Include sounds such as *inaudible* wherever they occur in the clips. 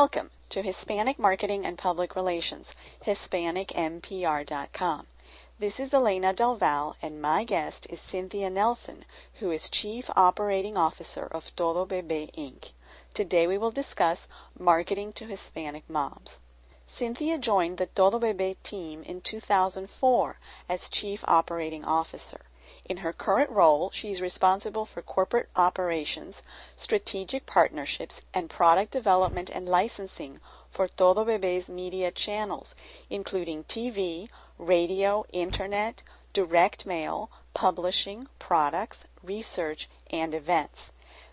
Welcome to Hispanic Marketing and Public Relations, HispanicMPR.com. This is Elena Del Valle, and my guest is Cynthia Nelson, who is Chief Operating Officer of Todo Bebe Inc. Today we will discuss marketing to Hispanic moms. Cynthia joined the Todo Bebe team in 2004 as Chief Operating Officer. In her current role, she is responsible for corporate operations, strategic partnerships, and product development and licensing for Todo Bebe's media channels, including TV, radio, internet, direct mail, publishing, products, research, and events.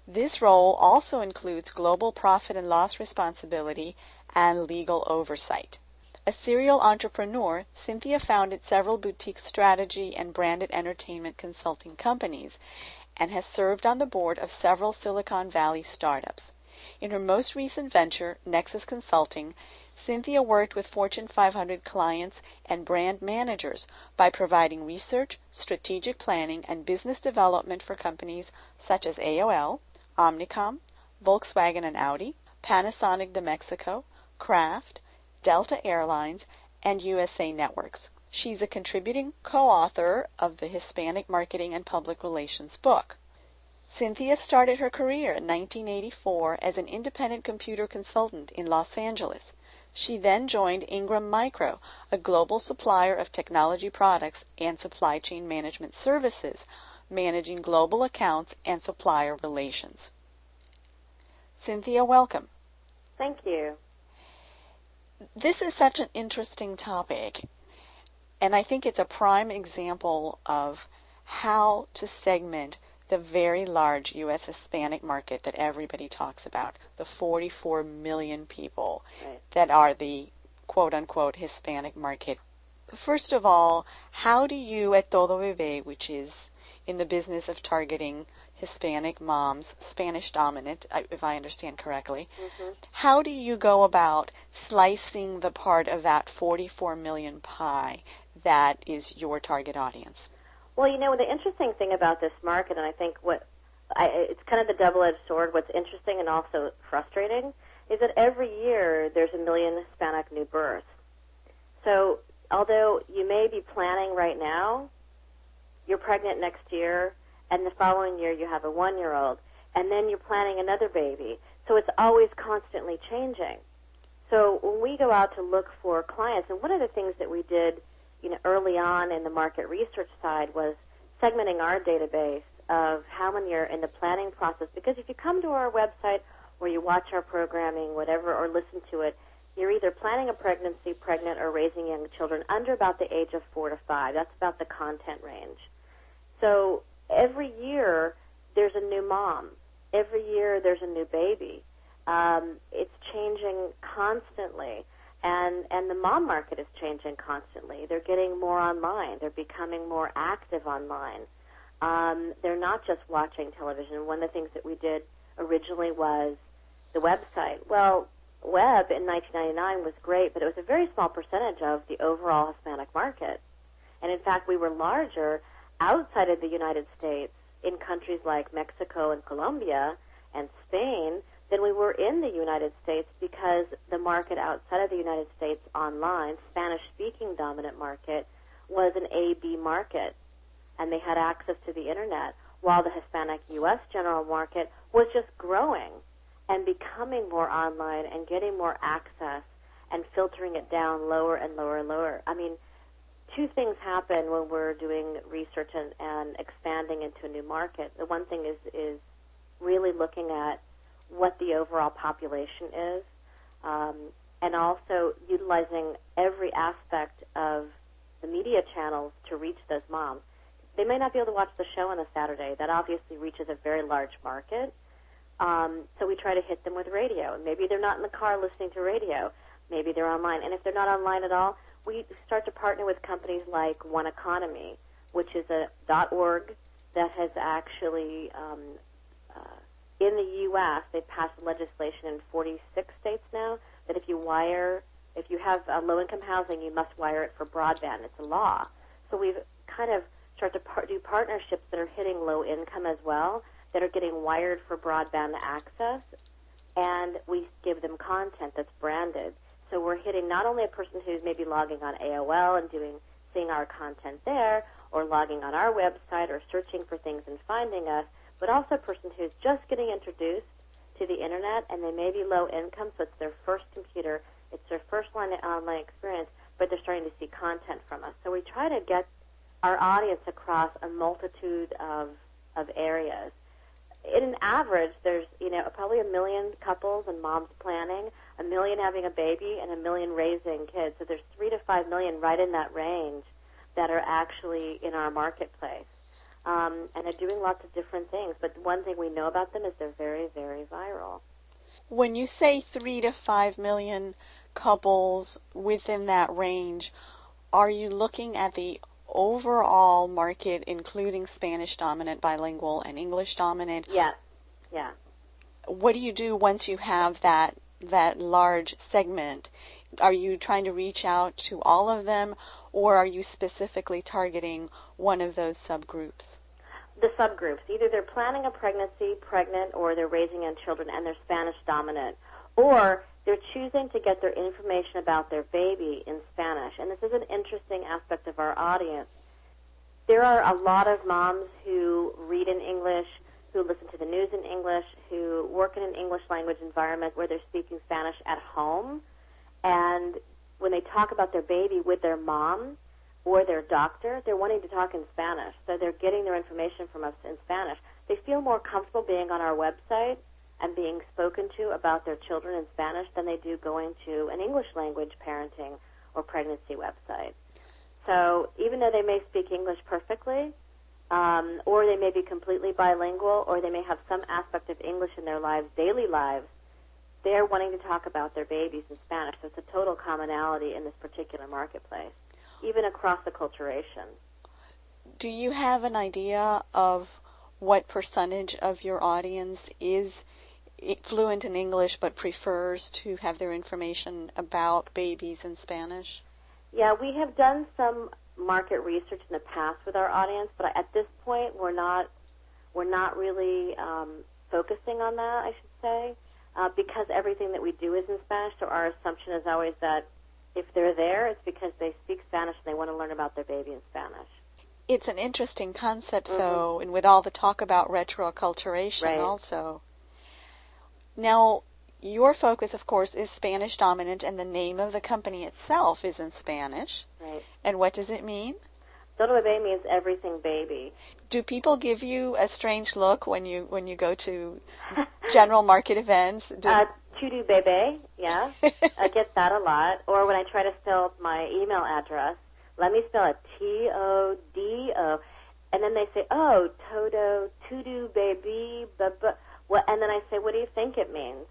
This role also includes global profit and loss responsibility and legal oversight. A serial entrepreneur, Cynthia founded several boutique strategy and branded entertainment consulting companies and has served on the board of several Silicon Valley startups. In her most recent venture, Nexus Consulting, Cynthia worked with Fortune 500 clients and brand managers by providing research, strategic planning, and business development for companies such as AOL, Omnicom, Volkswagen and Audi, Panasonic de Mexico, Kraft, Delta Airlines, and USA Networks. She's a contributing co-author of the Hispanic Marketing and Public Relations book. Cynthia started her career in 1984 as an independent computer consultant in Los Angeles. She then joined Ingram Micro, a global supplier of technology products and supply chain management services, managing global accounts and supplier relations. Cynthia, welcome. Thank you this is such an interesting topic, and I think it's a prime example of how to segment the very large U.S. Hispanic market that everybody talks about, the 44 million people right. that are the quote unquote Hispanic market. First of all, how do you at Todo Bebe, which is in the business of targeting Hispanic moms, Spanish dominant, if I understand correctly. Mm-hmm. How do you go about slicing the part of that 44 million pie that is your target audience? Well, you know, the interesting thing about this market, and I think what I, it's kind of the double-edged sword. What's interesting and also frustrating is that every year there's a million Hispanic new births. So, although you may be planning right now, you're pregnant next year, and the following year you have a one year old, and then you're planning another baby. So it's always constantly changing. So when we go out to look for clients, and one of the things that we did, you know, early on in the market research side was segmenting our database of how many are in the planning process. Because if you come to our website or you watch our programming, whatever, or listen to it, you're either planning a pregnancy, pregnant, or raising young children under about the age of four to five. That's about the content range. So every year there's a new mom. Every year there's a new baby. Um, it's changing constantly, and and the mom market is changing constantly. They're getting more online. They're becoming more active online. Um, they're not just watching television. One of the things that we did originally was the website. Well, web in 1999 was great, but it was a very small percentage of the overall Hispanic market. And in fact, we were larger outside of the United States in countries like Mexico and Colombia and Spain than we were in the United States because the market outside of the United States online, Spanish speaking dominant market, was an AB market and they had access to the internet while the Hispanic US general market was just growing and becoming more online and getting more access and filtering it down lower and lower and lower. I mean, two things happen when we're doing research and, and expanding into a new market. The one thing is is really looking at what the overall population is, um, and also utilizing every aspect of the media channels to reach those moms. They may not be able to watch the show on a Saturday. That obviously reaches a very large market. Um, so we try to hit them with radio. Maybe they're not in the car listening to radio. Maybe they're online. And if they're not online at all, we start to partner with companies like One Economy, which is a dot .org that has actually, um, uh, in the U.S., they've passed legislation in 46 states now that if you wire, if you have uh, low-income housing, you must wire it for broadband. It's a law. So we've kind of started to par- do partnerships that are hitting low income as well, that are getting wired for broadband access and we give them content that's branded. So we're hitting not only a person who's maybe logging on AOL and doing seeing our content there, or logging on our website, or searching for things and finding us, but also a person who's just getting introduced to the internet and they may be low income, so it's their first computer, it's their first line online experience, but they're starting to see content from us. So we try to get our audience across a multitude of of areas. In an average, there's you know probably a million couples and moms planning, a million having a baby, and a million raising kids. So there's three to five million right in that range that are actually in our marketplace. Um, and are doing lots of different things. But one thing we know about them is they're very, very viral. When you say three to five million couples within that range, are you looking at the overall market, including Spanish dominant, bilingual, and English dominant? Yeah, yeah. What do you do once you have that that large segment? Are you trying to reach out to all of them, or are you specifically targeting one of those subgroups? The subgroups. Either they're planning a pregnancy, pregnant, or they're raising young children and they're Spanish dominant. Or they're choosing to get their information about their baby in Spanish. And this is an interesting aspect of our audience. There are a lot of moms who read in English, who listen to the news in English, who work in an English language environment where they're speaking Spanish at home. And when they talk about their baby with their mom or their doctor, they're wanting to talk in Spanish. So they're getting their information from us in Spanish. They feel more comfortable being on our website and being spoken to about their children in Spanish than they do going to an English language parenting or pregnancy website. So even though they may speak English perfectly, um, or they may be completely bilingual, or they may have some aspect of English in their lives, daily lives, they're wanting to talk about their babies in Spanish. So it's a total commonality in this particular marketplace, even across acculturation. Do you have an idea of what percentage of your audience is fluent in English but prefers to have their information about babies in Spanish? Yeah, we have done some market research in the past with our audience, but at this point we're not we're not really um, focusing on that. I should say uh, because everything that we do is in Spanish. So our assumption is always that if they're there, it's because they speak Spanish and they want to learn about their baby in Spanish. It's an interesting concept, mm-hmm. though, and with all the talk about retroacculturation, right. also. Now, your focus, of course, is Spanish dominant, and the name of the company itself is in Spanish. Right. And what does it mean? Todo bebé means everything baby. Do people give you a strange look when you when you go to *laughs* general market events? Do uh, bebé, yeah, *laughs* I get that a lot. Or when I try to spell my email address, let me spell it T O D O, and then they say, oh, Todo, Todo baby, but but what? And then I say, what do you think it means?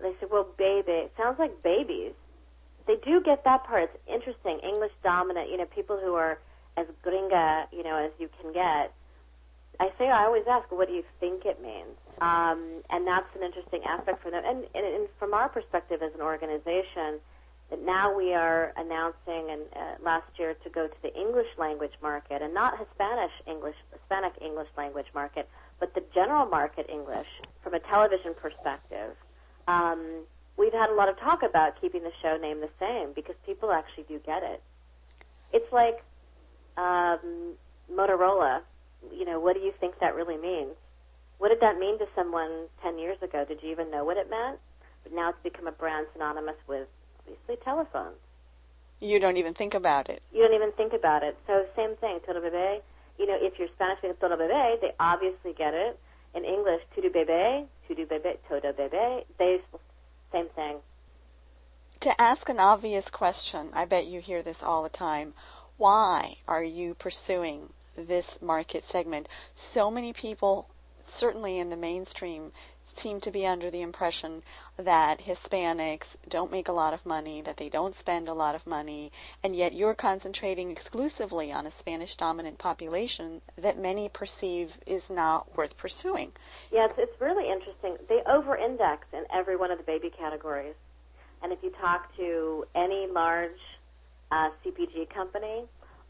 They say, well, baby. It sounds like babies they do get that part. It's interesting. English dominant, you know, people who are as gringa, you know, as you can get. I say I always ask, what do you think it means? Um, and that's an interesting aspect for them. And, and, and from our perspective as an organization, that now we are announcing and uh, last year to go to the English language market and not Hispanic English Hispanic English language market, but the general market English from a television perspective. Um, we've had a lot of talk about keeping the show name the same because people actually do get it. It's like um, Motorola. You know, what do you think that really means? What did that mean to someone 10 years ago? Did you even know what it meant? But now it's become a brand synonymous with, obviously, telephones. You don't even think about it. You don't even think about it. So same thing, todo bebé. You know, if you're Spanish speaking todo bebé, they obviously get it. In English, todo bebé, todo bebé, todo bebé, they same thing. To ask an obvious question, I bet you hear this all the time. Why are you pursuing this market segment? So many people, certainly in the mainstream, seem to be under the impression that Hispanics don't make a lot of money, that they don't spend a lot of money, and yet you're concentrating exclusively on a Spanish dominant population that many perceive is not worth pursuing. Yes, it's really interesting. They over index in every one of the baby categories. And if you talk to any large uh, CPG company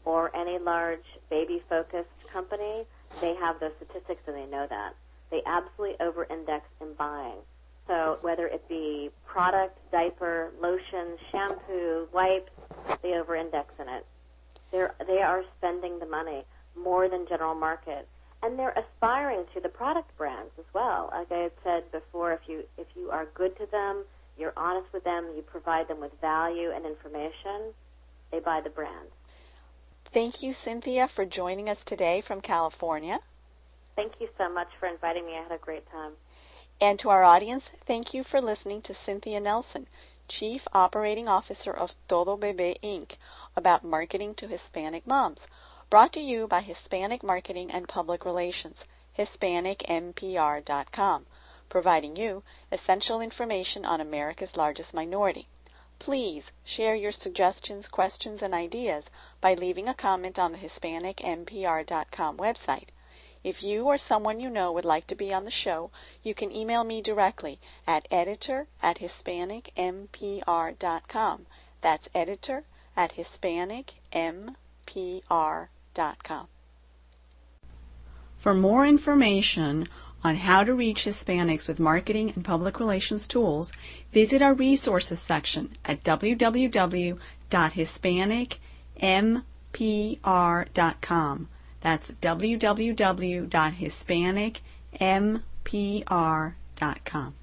or any large baby focused company, they have those statistics and they know that. They absolutely over index in buying. So whether it be product, diaper, lotion, shampoo, wipes, they over-index in it. They're, they are spending the money more than general market. And they're aspiring to the product brands as well. Like I had said before, if you, if you are good to them, you're honest with them, you provide them with value and information, they buy the brand. Thank you, Cynthia, for joining us today from California. Thank you so much for inviting me. I had a great time. And to our audience, thank you for listening to Cynthia Nelson, Chief Operating Officer of Todo Bebe Inc., about marketing to Hispanic moms. Brought to you by Hispanic Marketing and Public Relations, HispanicMPR.com, providing you essential information on America's largest minority. Please share your suggestions, questions, and ideas by leaving a comment on the HispanicMPR.com website. If you or someone you know would like to be on the show, you can email me directly at editor at hispanicmpr.com. That's editor at hispanicmpr.com. For more information on how to reach Hispanics with marketing and public relations tools, visit our resources section at www.hispanicmpr.com. That's www.hispanicmpr.com.